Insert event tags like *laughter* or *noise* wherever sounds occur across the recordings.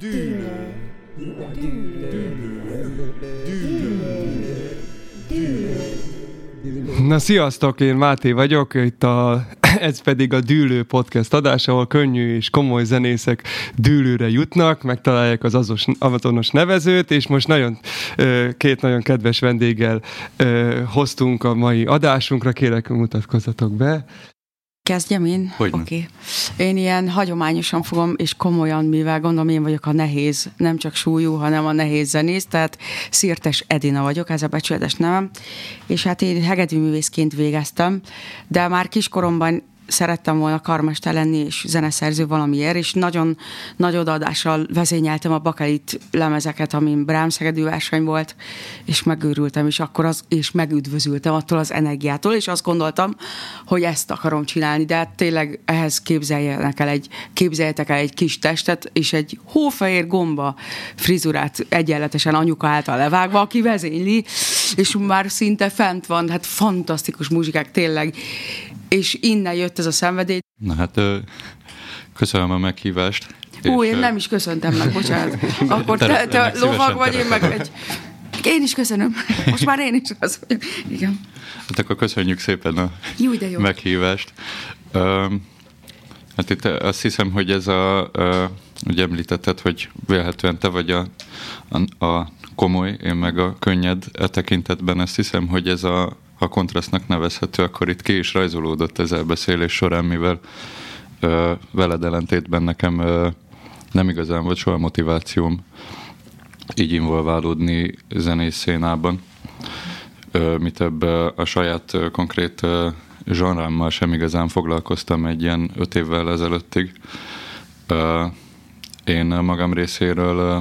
Dűlő. Na sziasztok, én Máté vagyok, itt a, *clears throat* ez pedig a Dűlő podcast adás, ahol könnyű és komoly zenészek dűlőre jutnak, megtalálják az azos, azonos nevezőt, és most nagyon két nagyon kedves vendéggel hoztunk a mai adásunkra, kérek mutatkozzatok be. Kezdjem én? Oké. Okay. Én ilyen hagyományosan fogom, és komolyan, mivel gondolom én vagyok a nehéz, nem csak súlyú, hanem a nehéz zenész, tehát Szirtes Edina vagyok, ez a becsületes nevem, és hát én hegedűművészként végeztem, de már kiskoromban szerettem volna karmester lenni és zeneszerző valamiért, és nagyon nagy odaadással vezényeltem a bakelit lemezeket, amin Brahms verseny volt, és megőrültem, és akkor az, és megüdvözültem attól az energiától, és azt gondoltam, hogy ezt akarom csinálni, de hát tényleg ehhez képzeljenek el egy, képzeljetek el egy kis testet, és egy hófehér gomba frizurát egyenletesen anyuka által levágva, aki vezényli, és már szinte fent van, hát fantasztikus muzsikák, tényleg, és innen jött ez a szenvedély. Na hát köszönöm a meghívást. Ú, én nem is köszöntem meg, bocsánat. *laughs* Akkor te, te lovag vagy, én meg egy... Én is köszönöm. Most már én is az vagyok. Igen. Hát akkor köszönjük szépen a jó, de jó. meghívást. Uh, hát itt azt hiszem, hogy ez a, uh, ugye említetted, hogy vélhetően te vagy a, a, a komoly, én meg a könnyed e tekintetben. Azt hiszem, hogy ez a ha kontrasztnak nevezhető, akkor itt ki is rajzolódott ez elbeszélés során, mivel ö, veled ellentétben nekem ö, nem igazán volt soha motivációm így involválódni zenész szénában. Ö, mi több a saját ö, konkrét ö, zsanrámmal sem igazán foglalkoztam egy ilyen öt évvel ezelőttig. Ö, én magam részéről ö,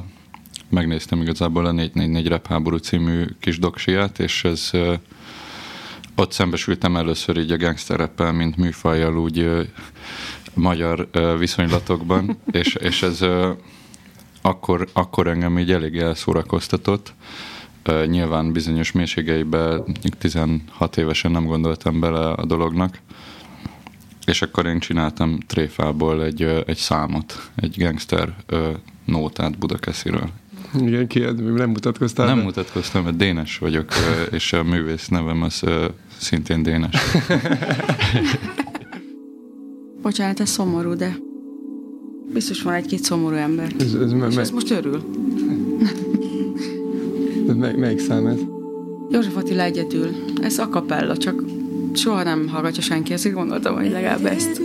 megnéztem igazából a 444 Rap háború című kis doksiát, és ez ott szembesültem először így a gangster mint műfajjal úgy ö, magyar ö, viszonylatokban, *laughs* és, és ez ö, akkor, akkor engem így elég elszórakoztatott. Ö, nyilván bizonyos mélységeiben 16 évesen nem gondoltam bele a dolognak, és akkor én csináltam tréfából egy, egy számot, egy gangster nótát Budakesziről. Igen, ki, nem mutatkoztál? Nem mutatkoztam, mert Dénes vagyok, és a művész nevem az szintén Dénes. *laughs* Bocsánat, ez szomorú, de biztos van egy-két szomorú ember. Ez, ez, me- és ez most örül. *laughs* de mely, melyik szám ez? József Attila egyedül. Ez a kapella, csak soha nem hallgatja senki, ezért gondoltam, hogy legalább ezt.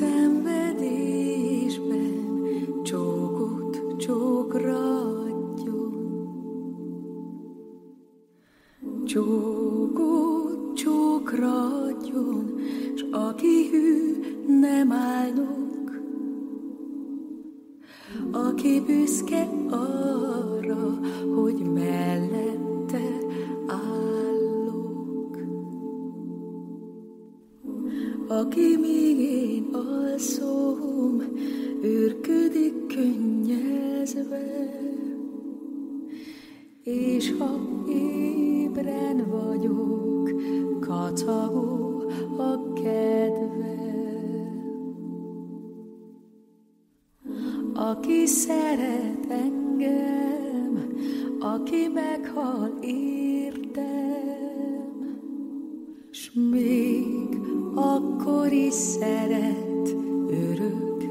szenvedésben csókot csókra adjon. Csókot csókra adjon, s aki hű, nem áldok. Aki büszke arra, hogy mellette állok. Aki mi szóm űrködik könnyezve, és ha ébren vagyok, kacagó a kedve. Aki szeret engem, aki meghal értem, s még akkor is szeret,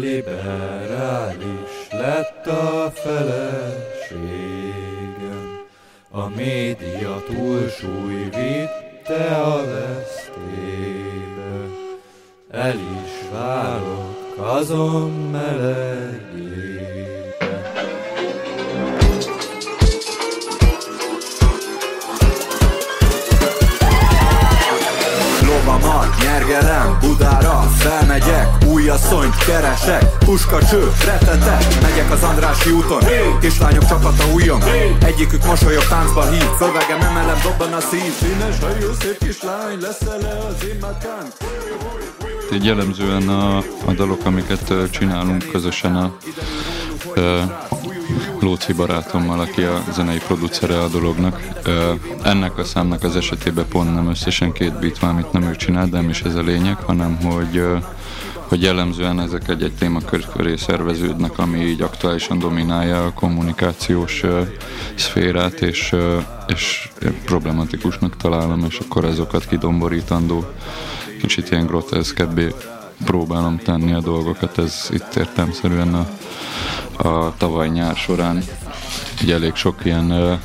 liberális lett a feleségem. a média túlsúly vitte a vesztébe. El is várok azon melegét. Lovamat nyergelem Budára felmegyek, új asszonyt keresek Puskacső, retetek, megyek az Andrási úton Kislányok csapata újon, egyikük mosolyog táncba hív Szövegem emelem, dobban a szív Színes hajú, szép kislány, lesz-e le az immakán? Így jellemzően a, a dalok, amiket csinálunk közösen a, a Lóci barátommal, aki a zenei producere a dolognak. Ennek a számnak az esetében pont nem összesen két beat van, amit nem ő csinál, de nem is ez a lényeg, hanem hogy hogy jellemzően ezek egy-egy témakör köré szerveződnek, ami így aktuálisan dominálja a kommunikációs szférát, és, és problematikusnak találom, és akkor azokat kidomborítandó, kicsit ilyen groteszkebbé próbálom tenni a dolgokat, ez itt értelmszerűen a, a tavaly nyár során ugye elég sok ilyen uh,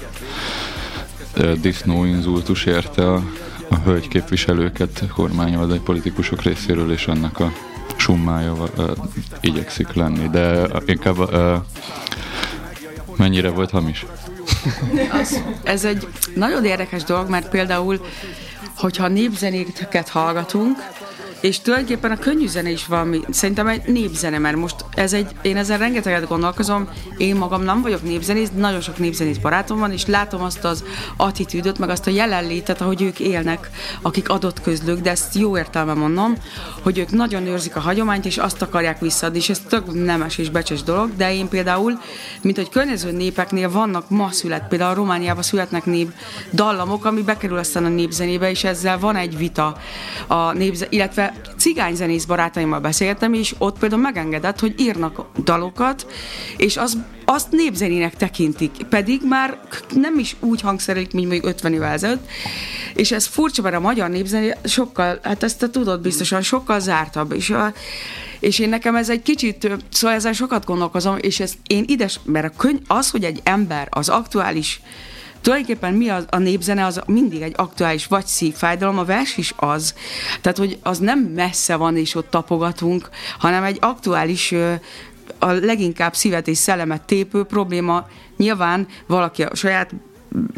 uh, disznóinzultus érte a, a hölgy képviselőket kormányoldai politikusok részéről, és ennek a summája uh, igyekszik lenni, de inkább uh, mennyire volt hamis? Az, ez egy nagyon érdekes dolog, mert például, hogyha népzenéket hallgatunk, és tulajdonképpen a könnyű zene is valami, szerintem egy népzene, mert most ez egy, én ezzel rengeteget gondolkozom, én magam nem vagyok népzenész, nagyon sok népzenész barátom van, és látom azt az attitűdöt, meg azt a jelenlétet, ahogy ők élnek, akik adott közlők, de ezt jó értelme mondom, hogy ők nagyon őrzik a hagyományt, és azt akarják visszaadni, és ez tök nemes és becses dolog, de én például, mint hogy környező népeknél vannak ma szület, például a Romániában születnek nép dallamok, ami bekerül aztán a népzenébe, és ezzel van egy vita. A népze, illetve cigányzenész barátaimmal beszéltem, és ott például megengedett, hogy írnak dalokat, és az, azt népzenének tekintik, pedig már nem is úgy hangszerelik, mint mondjuk 50 évvel ezelőtt, és ez furcsa, mert a magyar népzené sokkal, hát ezt te tudod biztosan, sokkal zártabb, és a, és én nekem ez egy kicsit, szóval ezzel sokat gondolkozom, és ez én ides, mert a könyv, az, hogy egy ember az aktuális tulajdonképpen mi az, a népzene, az mindig egy aktuális vagy szívfájdalom, a vers is az. Tehát, hogy az nem messze van, és ott tapogatunk, hanem egy aktuális a leginkább szívet és szellemet tépő probléma. Nyilván valaki a saját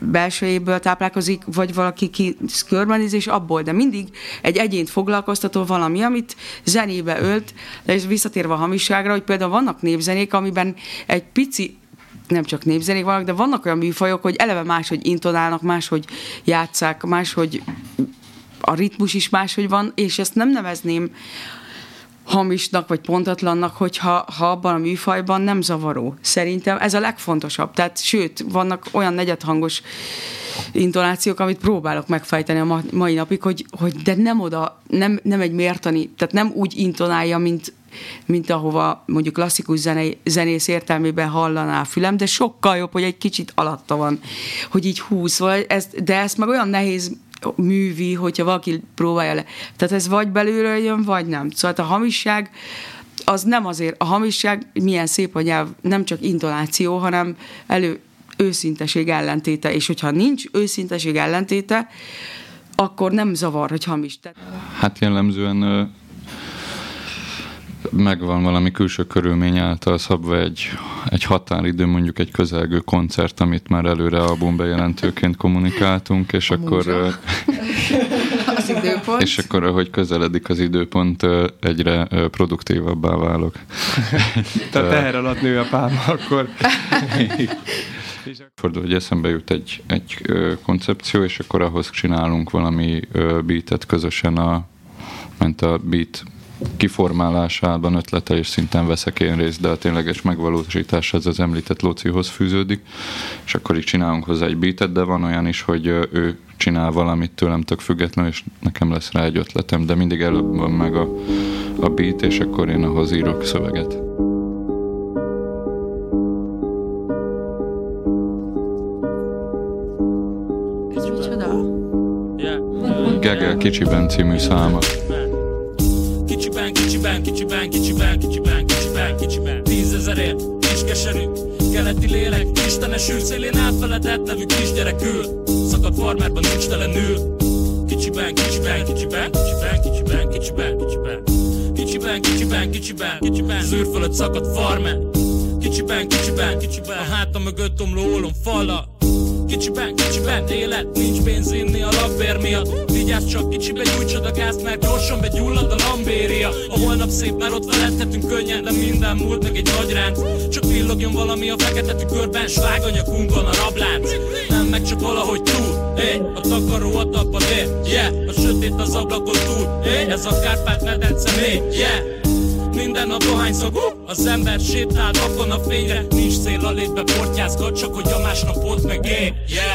belsőjéből táplálkozik, vagy valaki ki körbenéz, és abból, de mindig egy egyént foglalkoztató valami, amit zenébe ölt, és visszatérve a hamisságra, hogy például vannak népzenék, amiben egy pici nem csak népzenék vannak, de vannak olyan műfajok, hogy eleve máshogy intonálnak, máshogy játszák, máshogy a ritmus is máshogy van, és ezt nem nevezném hamisnak vagy pontatlannak, hogyha ha abban a műfajban nem zavaró. Szerintem ez a legfontosabb. Tehát, sőt, vannak olyan negyedhangos intonációk, amit próbálok megfejteni a mai napig, hogy, hogy de nem oda, nem, nem egy mértani, tehát nem úgy intonálja, mint mint ahova mondjuk klasszikus zene, zenész értelmében hallaná a fülem, de sokkal jobb, hogy egy kicsit alatta van, hogy így húz, vagy ezt, de ezt meg olyan nehéz művi, hogyha valaki próbálja le. Tehát ez vagy belülről jön, vagy nem. Szóval a hamisság az nem azért, a hamisság milyen szép a nyelv, nem csak intonáció, hanem elő őszinteség ellentéte, és hogyha nincs őszinteség ellentéte, akkor nem zavar, hogy hamis. Hát jellemzően megvan valami külső körülmény által szabva egy, egy határidő, mondjuk egy közelgő koncert, amit már előre albumbejelentőként kommunikáltunk, és a akkor... az időpont. És akkor, ahogy közeledik az időpont, egyre produktívabbá válok. Tehát teher alatt nő a pálma, akkor... Fordul, hogy eszembe jut egy, egy koncepció, és akkor ahhoz csinálunk valami beatet közösen a, ment a beat kiformálásában, ötletelés szinten veszek én részt, de a tényleges megvalósítás ez az említett Lócihoz fűződik, és akkor így csinálunk hozzá egy beatet, de van olyan is, hogy ő csinál valamit tőlem tök független, és nekem lesz rá egy ötletem, de mindig előbb van meg a, a beat, és akkor én ahhoz írok szöveget. Gegel kicsiben című száma kicsiben, kicsiben, kicsiben, kicsiben, kicsiben, kicsiben. Tízezerért, kis keserű keleti lélek Istenes űrszélén elfeledett nevű kisgyerekül. Szakadt farmerban nincs telenül Kicsiben, kicsiben, kicsiben, kicsiben, kicsiben, kicsiben, kicsiben. Kicsiben, kicsiben, kicsiben, kicsiben. Zűr fölött szakadt farmer Kicsiben, kicsiben, kicsiben. A hátam mögött omló ólom fala Kicsiben, kicsiben élet, nincs pénz inni a lakbér miatt. Vigyázz csak, kicsiben gyújtsad a gázt, mert gyorsan begyullad a lambéria. A holnap szép, már ott feledhetünk könnyen, de minden múlt meg egy nagy rend Csak villogjon valami a fekete tükörben, s váganyakunkon a rablánc. Nem meg csak valahogy túl, hey, a takaró a tapadér, yeah. A sötét az ablakon túl, hey, ez a Kárpát medence mély, yeah minden nap dohányszag, az ember sétál napon a fényre Nincs cél a létbe portyázgat, csak hogy a másnap ott meg én, yeah.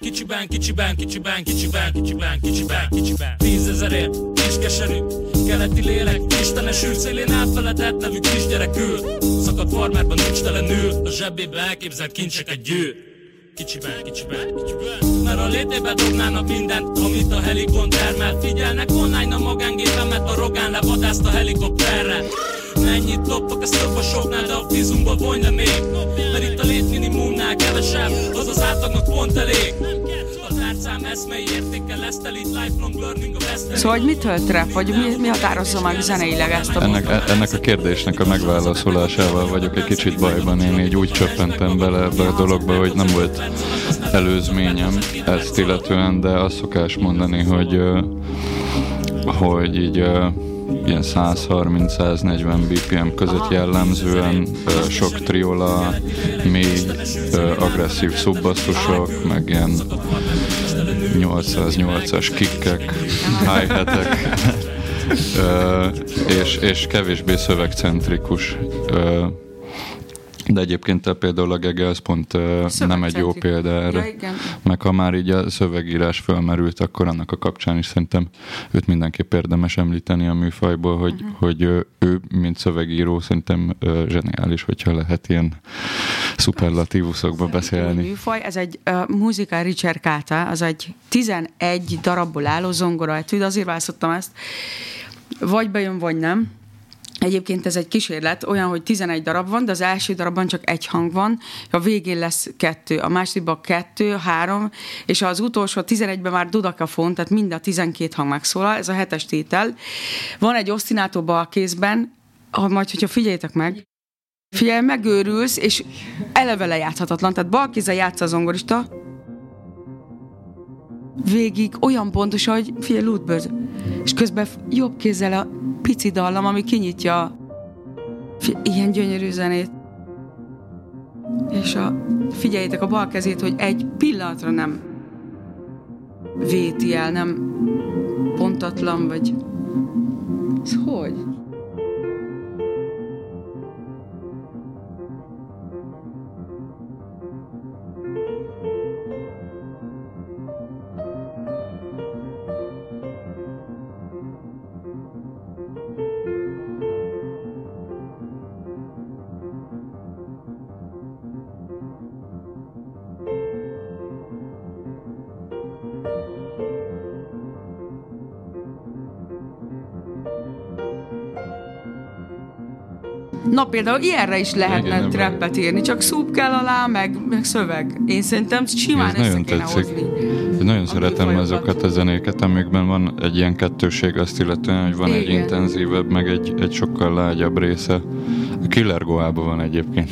Kicsiben, kicsiben, kicsiben, kicsiben, kicsiben, kicsiben, kicsiben. Tízezerért, kis keserű, keleti lélek Istenes űrszélén elfeledett nevű kisgyerekül. Szakadt farmerban nincs telenül A zsebébe elképzelt kincseket gyűr Kicsiben, kicsiben, kicsiben. Mert a létében dobnának mindent, amit a helikon termel. Figyelnek online a magángépemet, a rogán levadászt a helikopterre. Mennyit több a soknál, de a fizumba vonja még Mert itt a létminimumnál kevesebb, az az átlagnak pont elég Szóval, hogy mit tölt rap, vagy mi, mi határozza meg zeneileg ezt a ennek, e, ennek a kérdésnek a megválaszolásával vagyok egy kicsit bajban. Én így úgy csöppentem bele ebbe a dologba, hogy nem volt előzményem ezt illetően, de azt szokás mondani, hogy hogy így ilyen 130-140 BPM között jellemzően sok triola, mély, agresszív szubbasszusok, meg ilyen 808-as kikkek, hi-hatek, és, és kevésbé szövegcentrikus de egyébként például a Gege az pont nem egy jó példa erre. Ja, Meg ha már így a szövegírás fölmerült, akkor annak a kapcsán is szerintem őt mindenképp érdemes említeni a műfajból, hogy, uh-huh. hogy ő, mint szövegíró szerintem zseniális, hogyha lehet ilyen szuperlatívuszokba beszélni. Műfaj, ez egy uh, muzika ricercata, az egy 11 darabból álló zongora etűd, azért választottam ezt, vagy bejön, vagy nem Egyébként ez egy kísérlet, olyan, hogy 11 darab van, de az első darabban csak egy hang van, a végén lesz kettő, a másodikban kettő, három, és az utolsó, a 11-ben már dudakafon, tehát mind a 12 hang megszólal, ez a hetes tétel. Van egy osztinátó bal kézben, ha majd, hogyha figyeljétek meg, Figyelj, megőrülsz, és eleve lejátszhatatlan, tehát bal kézzel játsza a zongorista, végig olyan pontos, hogy figyelj, Ludbird, és közben jobb kézzel a pici dallam, ami kinyitja ilyen gyönyörű zenét. És a, figyeljétek a bal kezét, hogy egy pillanatra nem véti el, nem pontatlan, vagy... Ez hogy? Na például ilyenre is lehetne Igen, trappet írni, csak szúp kell alá, meg, meg szöveg. Én szerintem simán Ez nagyon tetszik. Hozni. Én nagyon a szeretem azokat a zenéket, amikben van egy ilyen kettőség azt illetően, hogy van Igen. egy intenzívebb, meg egy, egy sokkal lágyabb része. A Killer Goában van egyébként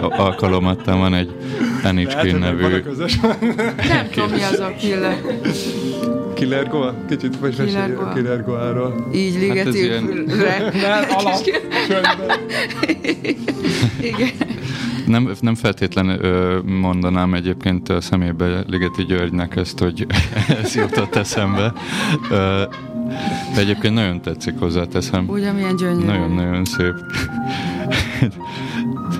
*laughs* alkalomattal van egy Enicskin nevű... Nem tudom, mi az a Killer. Killer Goa? Kicsit vagy mesélj a Killer Goa-ról. Így ligeti hát ilyen... *laughs* Nem, alap, Igen. Nem, nem feltétlenül mondanám egyébként a szemébe Ligeti Györgynek ezt, hogy *laughs* ez jutott eszembe. De egyébként nagyon tetszik hozzáteszem. Ugye milyen gyönyörű. Nagyon-nagyon szép.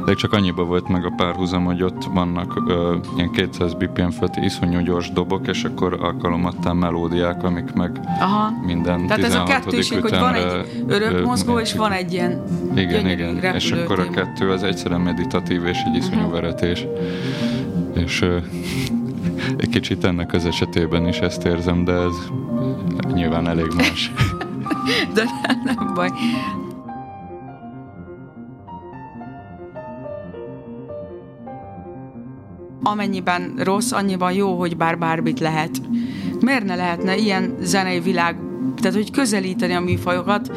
De csak annyiba volt meg a párhuzam, hogy ott vannak ö, ilyen 200 BPM fölti iszonyú gyors dobok, és akkor alkalomattán melódiák, amik meg Aha. minden Tehát ez a kettőség, hogy van egy örök mozgó, és van egy ilyen Igen, igen, és akkor a kettő az egyszerűen meditatív, és egy iszonyú uh-huh. veretés. És ö, egy kicsit ennek az esetében is ezt érzem, de ez nyilván elég más. *laughs* de nem baj. Amennyiben rossz, annyiban jó, hogy bár bármit lehet. Miért ne lehetne ilyen zenei világ, tehát hogy közelíteni a műfajokat,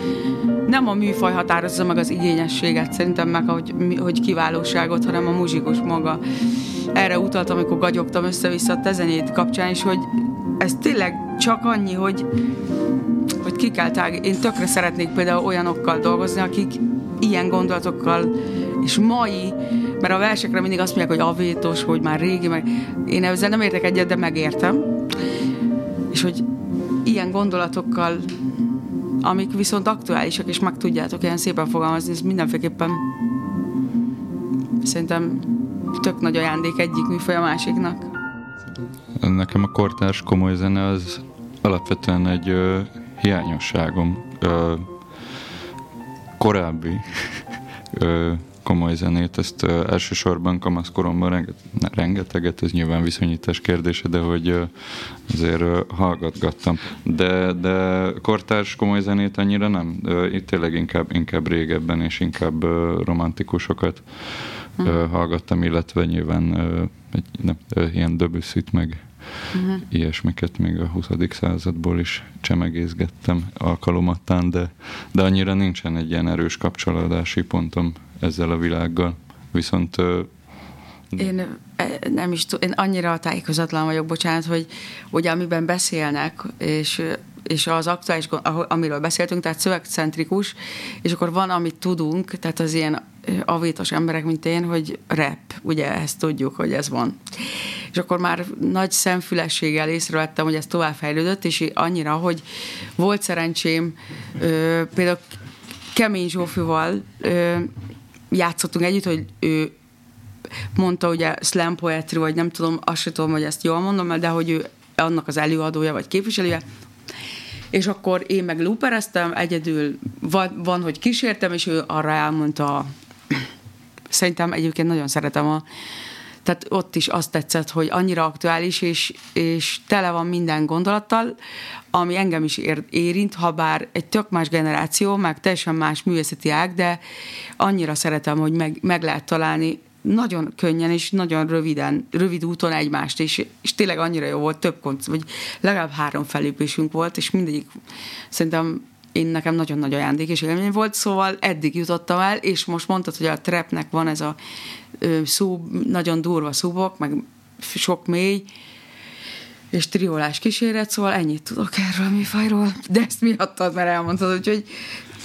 nem a műfaj határozza meg az igényességet, szerintem meg, hogy, hogy kiválóságot, hanem a muzsikus maga. Erre utaltam, amikor gagyogtam össze-vissza a tezenét kapcsán is, hogy ez tényleg csak annyi, hogy, hogy ki kell tág... Én tökre szeretnék például olyanokkal dolgozni, akik ilyen gondolatokkal és mai, mert a versekre mindig azt mondják, hogy avétos, hogy már régi, meg én ezzel nem értek egyet, de megértem. És hogy ilyen gondolatokkal, amik viszont aktuálisak, és meg tudjátok ilyen szépen fogalmazni, ez mindenféleképpen szerintem tök nagy ajándék egyik műfaj a másiknak. Nekem a kortárs komoly zene az alapvetően egy ö, hiányosságom. Ö, korábbi *laughs* ö, komoly zenét, ezt elsősorban kamaszkoromban renget, rengeteget, ez nyilván viszonyítás kérdése, de hogy azért hallgatgattam. De, de kortárs komoly zenét annyira nem. Itt tényleg inkább, inkább régebben és inkább romantikusokat uh, hallgattam, illetve nyilván egy, nem, ilyen döbüszit meg uh-huh. ilyesmiket még a 20. századból is csemegézgettem alkalomattán, de, de annyira nincsen egy ilyen erős kapcsolódási pontom ezzel a világgal. Viszont én nem is én annyira tájékozatlan vagyok, bocsánat, hogy ugye amiben beszélnek, és és az aktuális, amiről beszéltünk, tehát szövegcentrikus, és akkor van, amit tudunk, tehát az ilyen avétos emberek, mint én, hogy rap, ugye ezt tudjuk, hogy ez van. És akkor már nagy szemfülességgel észrevettem, hogy ez továbbfejlődött, és annyira, hogy volt szerencsém ö, például Kemény Zsófival ö, játszottunk együtt, hogy ő mondta ugye slam poetry, vagy nem tudom, azt sem tudom, hogy ezt jól mondom, de hogy ő annak az előadója, vagy képviselője, és akkor én meg loopereztem, egyedül van, van, hogy kísértem, és ő arra elmondta, *clears throat* szerintem egyébként nagyon szeretem a, tehát ott is azt tetszett, hogy annyira aktuális, és, és tele van minden gondolattal, ami engem is ér, érint, ha bár egy tök más generáció, meg teljesen más művészeti ág, de annyira szeretem, hogy meg, meg lehet találni nagyon könnyen és nagyon röviden, rövid úton egymást, és, és tényleg annyira jó volt, több koncert, vagy legalább három felépésünk volt, és mindegyik szerintem én nekem nagyon nagy ajándék és élmény volt, szóval eddig jutottam el, és most mondtad, hogy a trapnek van ez a ö, szó, nagyon durva szubok, meg sok mély, és triolás kíséret, szóval ennyit tudok erről a műfajról, de ezt miattad, mert elmondtad, úgyhogy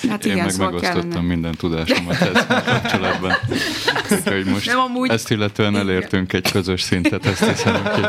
Hát Én igen, meg szóval megosztottam kellene. minden tudásomat ezzel kapcsolatban. *laughs* Úgyhogy most Nem, amúgy... ezt illetően elértünk egy közös szintet, ezt hiszem. Hogy...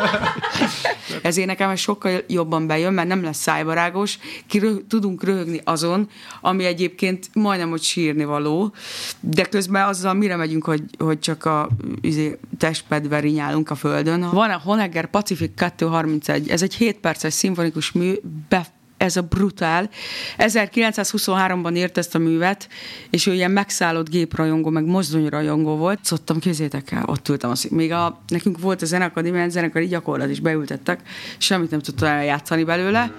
Ezért nekem ez sokkal jobban bejön, mert nem lesz szájbarágos, ki röh- tudunk röhögni azon, ami egyébként majdnem, hogy sírni való, de közben azzal mire megyünk, hogy, hogy csak a izé, testpedve rinyálunk a földön. Van a Honegger Pacific 231, ez egy 7 perces szimfonikus mű, be ez a brutál. 1923-ban írt ezt a művet, és ő ilyen megszállott géprajongó, meg mozdonyrajongó volt. Szottam, kézzétek el, ott ültem. Az, még a, nekünk volt a zenekadémián zenekari gyakorlat is beültettek, semmit nem tudtam eljátszani belőle,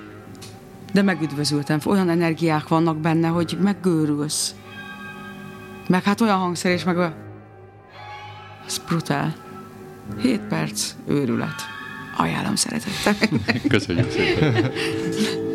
de megüdvözültem. Olyan energiák vannak benne, hogy meggőrülsz. Meg hát olyan hangszer, és meg a... Ez brutál. 7 perc, őrület. Ajánlom szeretettel. Köszönjük szépen. *laughs*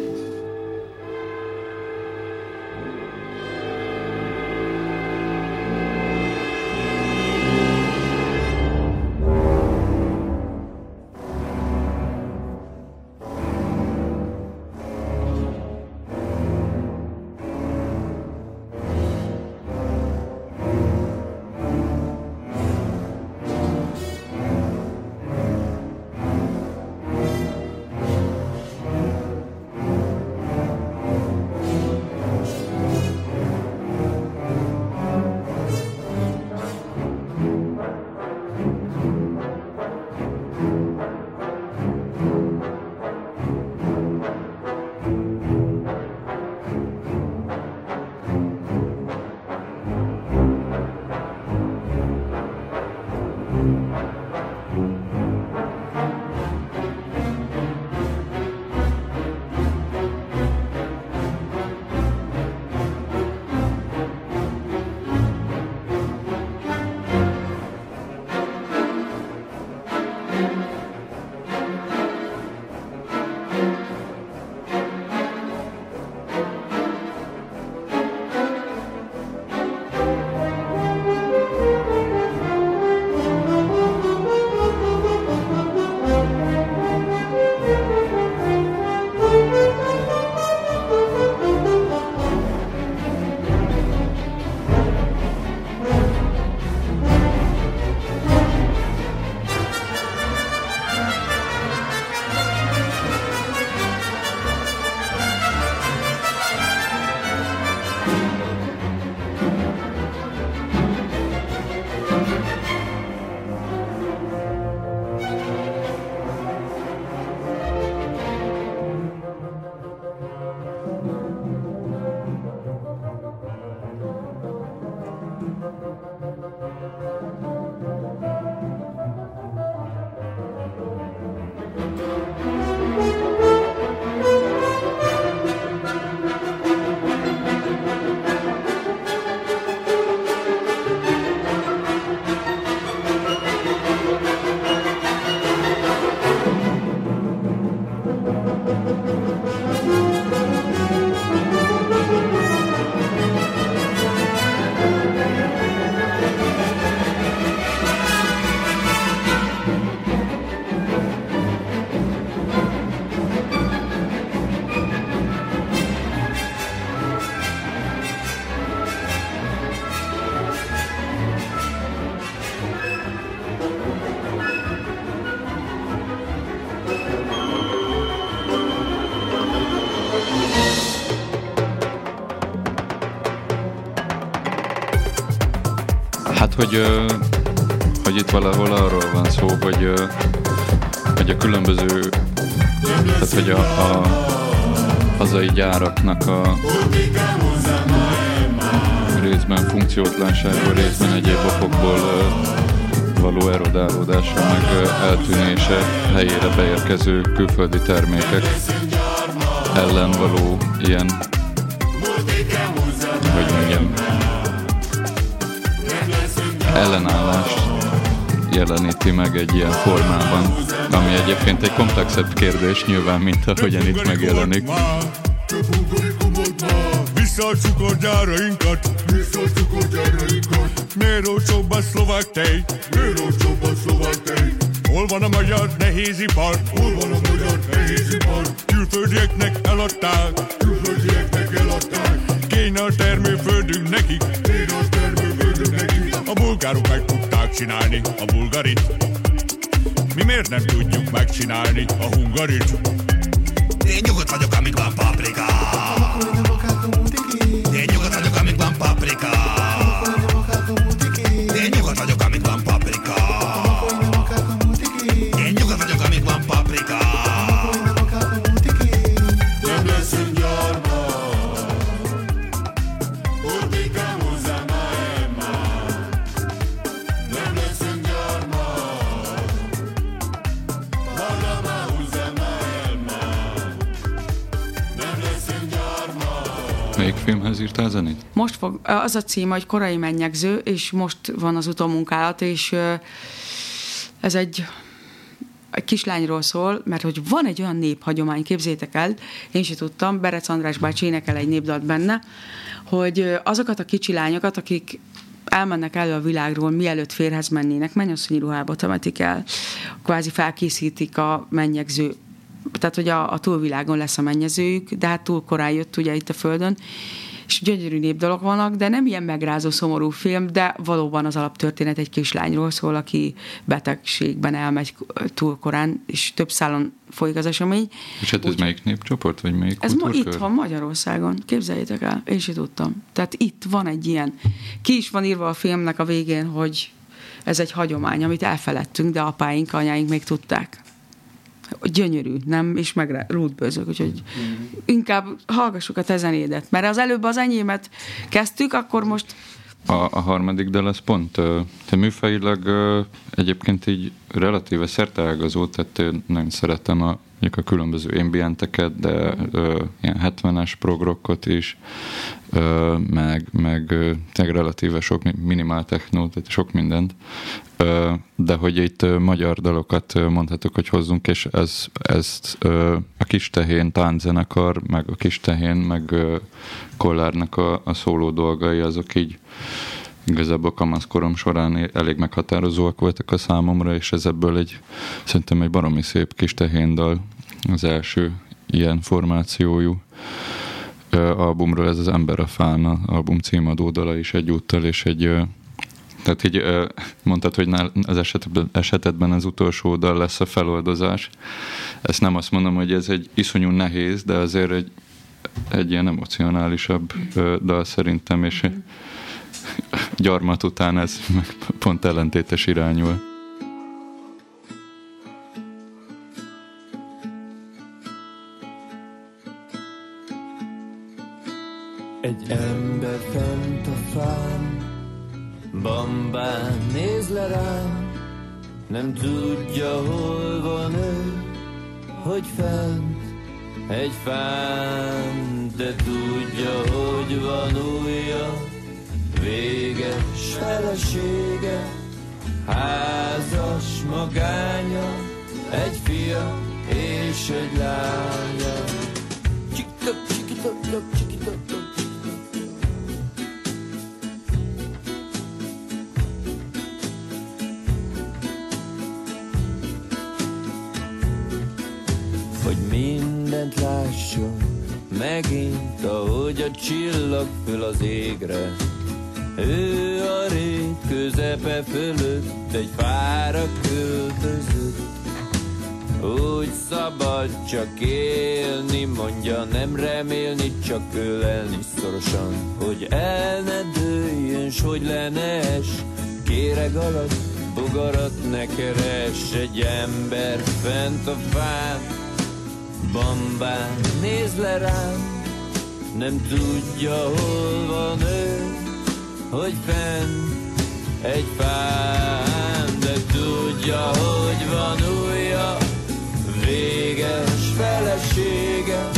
Különböző, tehát hogy a, a hazai gyáraknak a részben funkciótlansága, részben egyéb okokból való erodálódása, meg eltűnése helyére beérkező külföldi termékek ellen való ilyen, hogy mondjam, ellenállást jeleníti meg egy ilyen formában, ami egyébként egy komplexebb kérdés nyilván, mint ahogyan itt megjelenik. Vissza a cukorgyárainkat, vissza a cukorgyárainkat, miért olcsóbb a szlovák tej, miért olcsóbb a szlovák tej, Hol van a magyar nehézipar? Hol van a magyar nehézipar? Külföldieknek eladták, külföldieknek eladták. Kéne a termőföldünk nekik, kéne a termőföldünk nekik. A bulgárok meg tudták csinálni a bulgarit. Mi miért nem tudjuk megcsinálni a hungarit? Én nyugodt vagyok, amíg van paprika. Filmhez írtál zenét? Most fog, az a cím, hogy Korai mennyegző, és most van az utómunkálat, és ez egy egy kislányról szól, mert hogy van egy olyan néphagyomány, képzétek el, én is tudtam, Berec András bácsi énekel egy népdalt benne, hogy azokat a kicsi lányokat, akik elmennek elő a világról, mielőtt férhez mennének, mennyasszonyi ruhába temetik el, kvázi felkészítik a mennyegző tehát hogy a, a túlvilágon lesz a mennyezőjük, de hát túl korán jött ugye itt a Földön, és gyönyörű népdalok vannak, de nem ilyen megrázó, szomorú film, de valóban az alaptörténet egy kislányról szól, aki betegségben elmegy túl korán, és több szálon folyik az esemény. És hát ez Úgy, melyik népcsoport, vagy melyik Ez ma itt van Magyarországon, képzeljétek el, én is tudtam. Tehát itt van egy ilyen, ki is van írva a filmnek a végén, hogy ez egy hagyomány, amit elfeledtünk, de apáink, anyáink még tudták gyönyörű, nem? És meg rútbőzök, úgyhogy mm. inkább hallgassuk a te zenédet. Mert az előbb az enyémet kezdtük, akkor most... A, a harmadik dal az pont, te műfajilag egyébként így relatíve szerteágazó, tehát nagyon szeretem a, a különböző ambienteket, de ö, ilyen 70-es progrokkot is, ö, meg, meg meg relatíve sok minimál technó, tehát sok mindent. De hogy itt magyar dalokat mondhatok, hogy hozzunk, és ez, ezt a Kis Tehén tánczenekar, meg a Kis Tehén, meg Kollárnak a, a szóló dolgai, azok így igazából kamaszkorom során elég meghatározóak voltak a számomra, és ez ebből egy, szerintem egy baromi szép kis tehéndal az első ilyen formációjú albumról, ez az Ember a Fán, a album címadó dala is egyúttal, és egy tehát így mondtad, hogy az esetben, az utolsó dal lesz a feloldozás. Ezt nem azt mondom, hogy ez egy iszonyú nehéz, de azért egy, egy ilyen emocionálisabb dal szerintem, és gyarmat után ez pont ellentétes irányul. Egy ember fent a fán Bambán néz le rám, nem tudja, hol van ő, hogy fent egy fán, de tudja, hogy van újja, véges felesége, házas magánya, egy fia és egy lánya. Csikitop, csikitop, csikitop, hogy mindent lásson, megint, ahogy a csillag föl az égre. Ő a rét közepe fölött egy fára költözött, úgy szabad csak élni, mondja, nem remélni, csak ölelni szorosan, hogy el ne dőljön, s hogy lenes, kéreg alatt, bogarat ne keres, egy ember fent a fán, bambán, néz le rám, nem tudja, hol van ő, hogy fenn egy fán, de tudja, hogy van újja, véges felesége,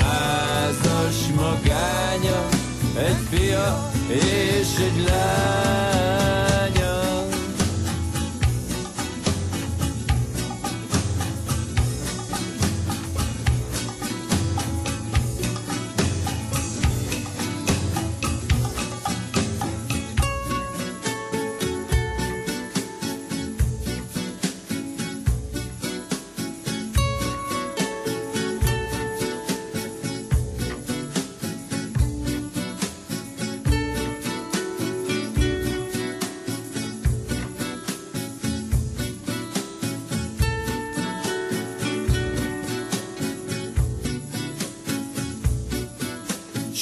házas magánya, egy fia és egy lánya.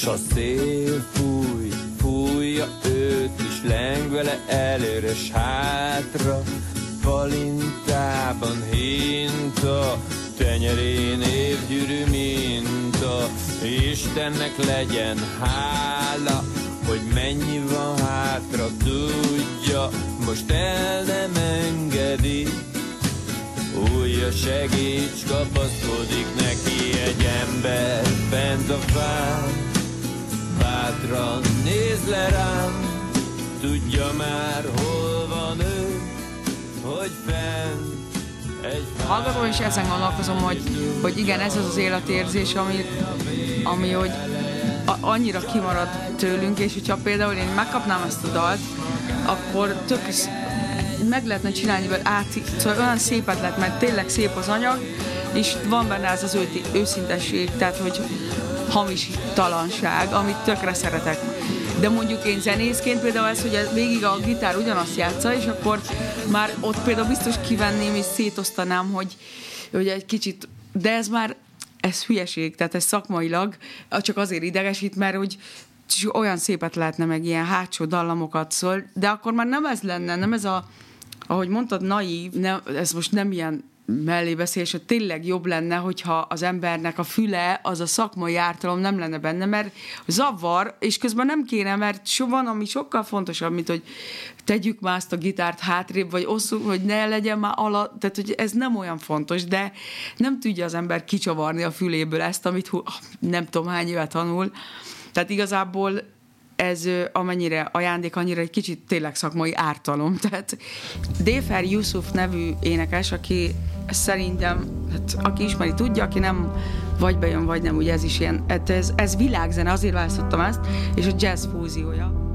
S a szél fúj, fújja őt is, leng vele előre s hátra, palintában hinta, tenyerén évgyűrű minta, Istennek legyen hála, hogy mennyi van hátra, tudja, most el nem engedi, újja segíts, kapaszkodik neki egy ember bent a fán, bátran néz le rám, tudja már hol van ő, hogy egy Hallgatom, és ezen gondolkozom, hogy, hogy igen, ez az az életérzés, ami, ami hogy a, annyira kimarad tőlünk, és hogyha például én megkapnám ezt a dalt, akkor tök meg lehetne csinálni, vagy át, szóval olyan szépet lett, mert tényleg szép az anyag, és van benne ez az őti, őszintesség, tehát hogy hamis talanság, amit tökre szeretek. De mondjuk én zenészként például ez, hogy végig a gitár ugyanazt játsza, és akkor már ott például biztos kivenném és szétosztanám, hogy, hogy egy kicsit, de ez már ez hülyeség, tehát ez szakmailag csak azért idegesít, mert hogy olyan szépet lehetne meg ilyen hátsó dallamokat szól, de akkor már nem ez lenne, nem ez a, ahogy mondtad, naív, nem, ez most nem ilyen mellébeszélés, hogy tényleg jobb lenne, hogyha az embernek a füle, az a szakmai ártalom nem lenne benne, mert zavar, és közben nem kéne, mert so van, ami sokkal fontosabb, mint hogy tegyük már azt a gitárt hátrébb, vagy osszuk, hogy ne legyen már alatt, tehát hogy ez nem olyan fontos, de nem tudja az ember kicsavarni a füléből ezt, amit nem tudom hány éve tanul. Tehát igazából ez amennyire ajándék, annyira egy kicsit tényleg szakmai ártalom. *laughs* Tehát Défer Yusuf nevű énekes, aki szerintem, hát aki ismeri, tudja, aki nem vagy bejön, vagy nem, ugye ez is ilyen, hát ez, ez világzene, azért választottam ezt, és a jazz fúziója.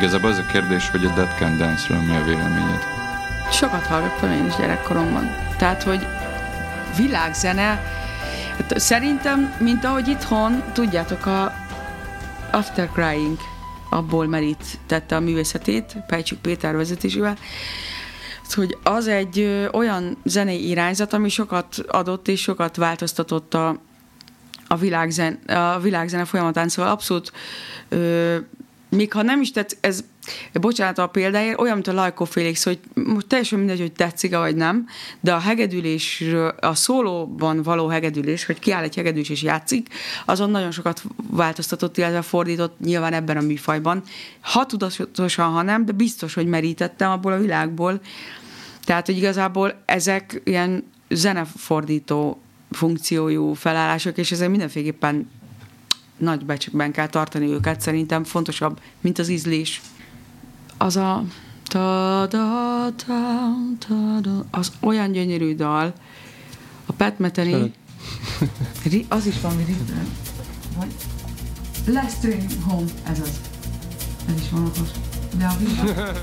Igazából az a kérdés, hogy a Dead Can Dance-ről mi a véleményed? Sokat hallgattam én is gyerekkoromban. Tehát, hogy világzene, hát szerintem, mint ahogy itthon, tudjátok, a After Crying abból merítette a művészetét, Pejcsik Péter vezetésével, hogy az egy olyan zenei irányzat, ami sokat adott és sokat változtatott a, a, világzen, a világzene folyamatán, szóval abszolút ö, még ha nem is tetsz, ez, bocsánat a példáért, olyan, mint a Lajkó Félix, hogy teljesen mindegy, hogy tetszik vagy nem, de a hegedülésről, a szólóban való hegedülés, hogy kiáll egy hegedűs és játszik, azon nagyon sokat változtatott, illetve fordított nyilván ebben a műfajban. Ha tudatosan, ha nem, de biztos, hogy merítettem abból a világból. Tehát, hogy igazából ezek ilyen zenefordító funkciójú felállások, és ezek mindenféleképpen nagy becsükben kell tartani őket, szerintem fontosabb, mint az ízlés. Az a ta da ta ta da, az olyan gyönyörű dal, a Pat Metheny, az is valami ritm, vagy Last Train Home, ez az. Ez is van okos. De a világ...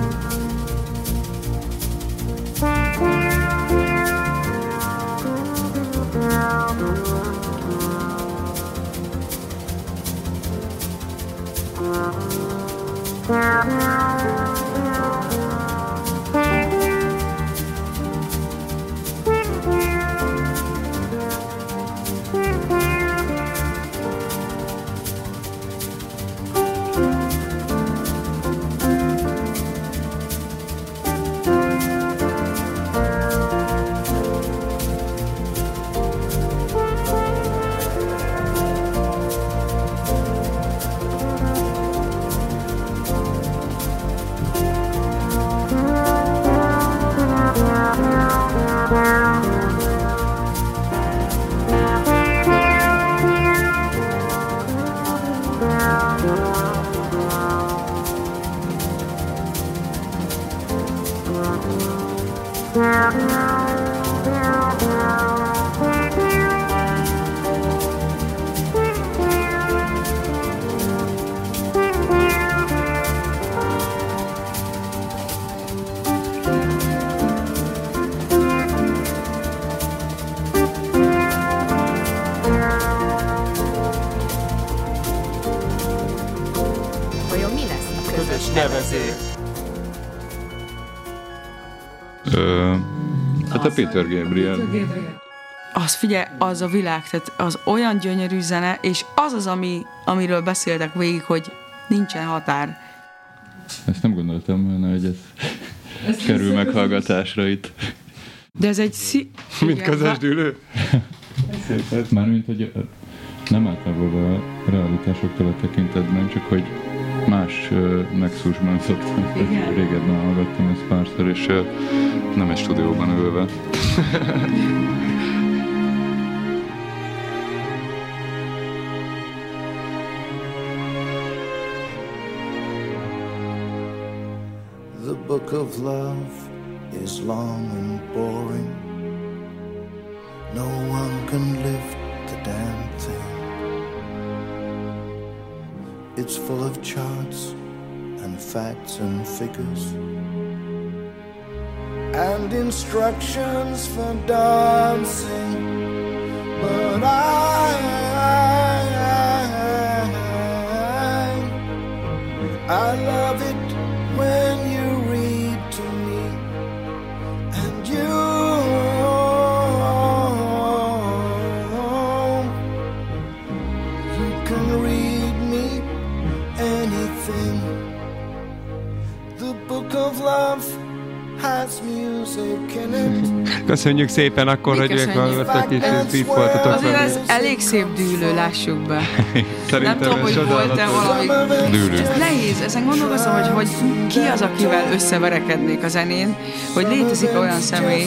*laughs* Yeah. Peter Gabriel. Az figyelj, az a világ, tehát az olyan gyönyörű zene, és az az, ami, amiről beszéltek végig, hogy nincsen határ. Ezt nem gondoltam volna, hogy ez *laughs* kerül meghallgatásra itt. De ez egy szí... Mint közös dűlő? Mármint, hogy nem általában a realitásoktól a tekintetben, csak hogy más Nexusban szoktam. Igen. Régebben hallgattam ezt párszor, és nem egy stúdióban ülve. *laughs* The book of love is long and boring. No one can lift It's full of charts and facts and figures and instructions for dancing. But I, I love it Köszönjük szépen akkor, Mi hogy köszönjük. meghallgattak és Hát, itt voltatok Azért velünk. ez elég szép dűlő, lássuk be. *laughs* Nem Szerintem tudom, ez hogy volt-e valami... Dűlő. Ez nehéz, ezen gondolkozom, hogy, hogy ki az, akivel összeverekednék a zenén, hogy létezik olyan személy,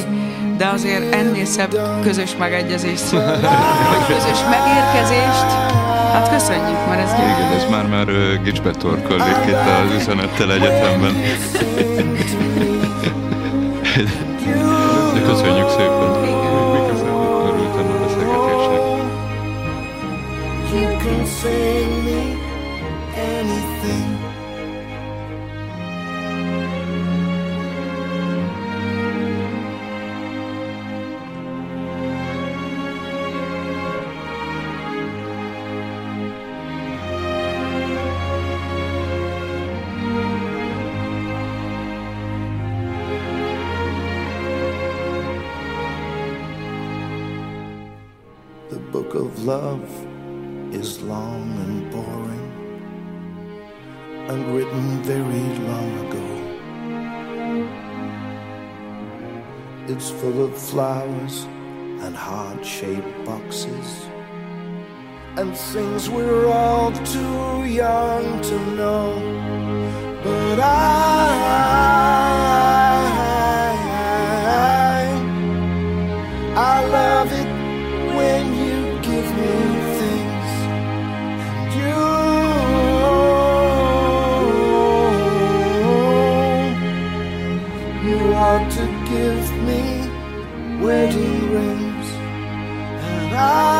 de azért ennél szebb közös megegyezést, *laughs* vagy közös megérkezést, hát köszönjük, mert ez Igen, ez már-már ö, gicsbe torkollik itt az üzenettel egyetemben. *laughs* full of flowers and heart shaped boxes and things we're all too young to know. But I. I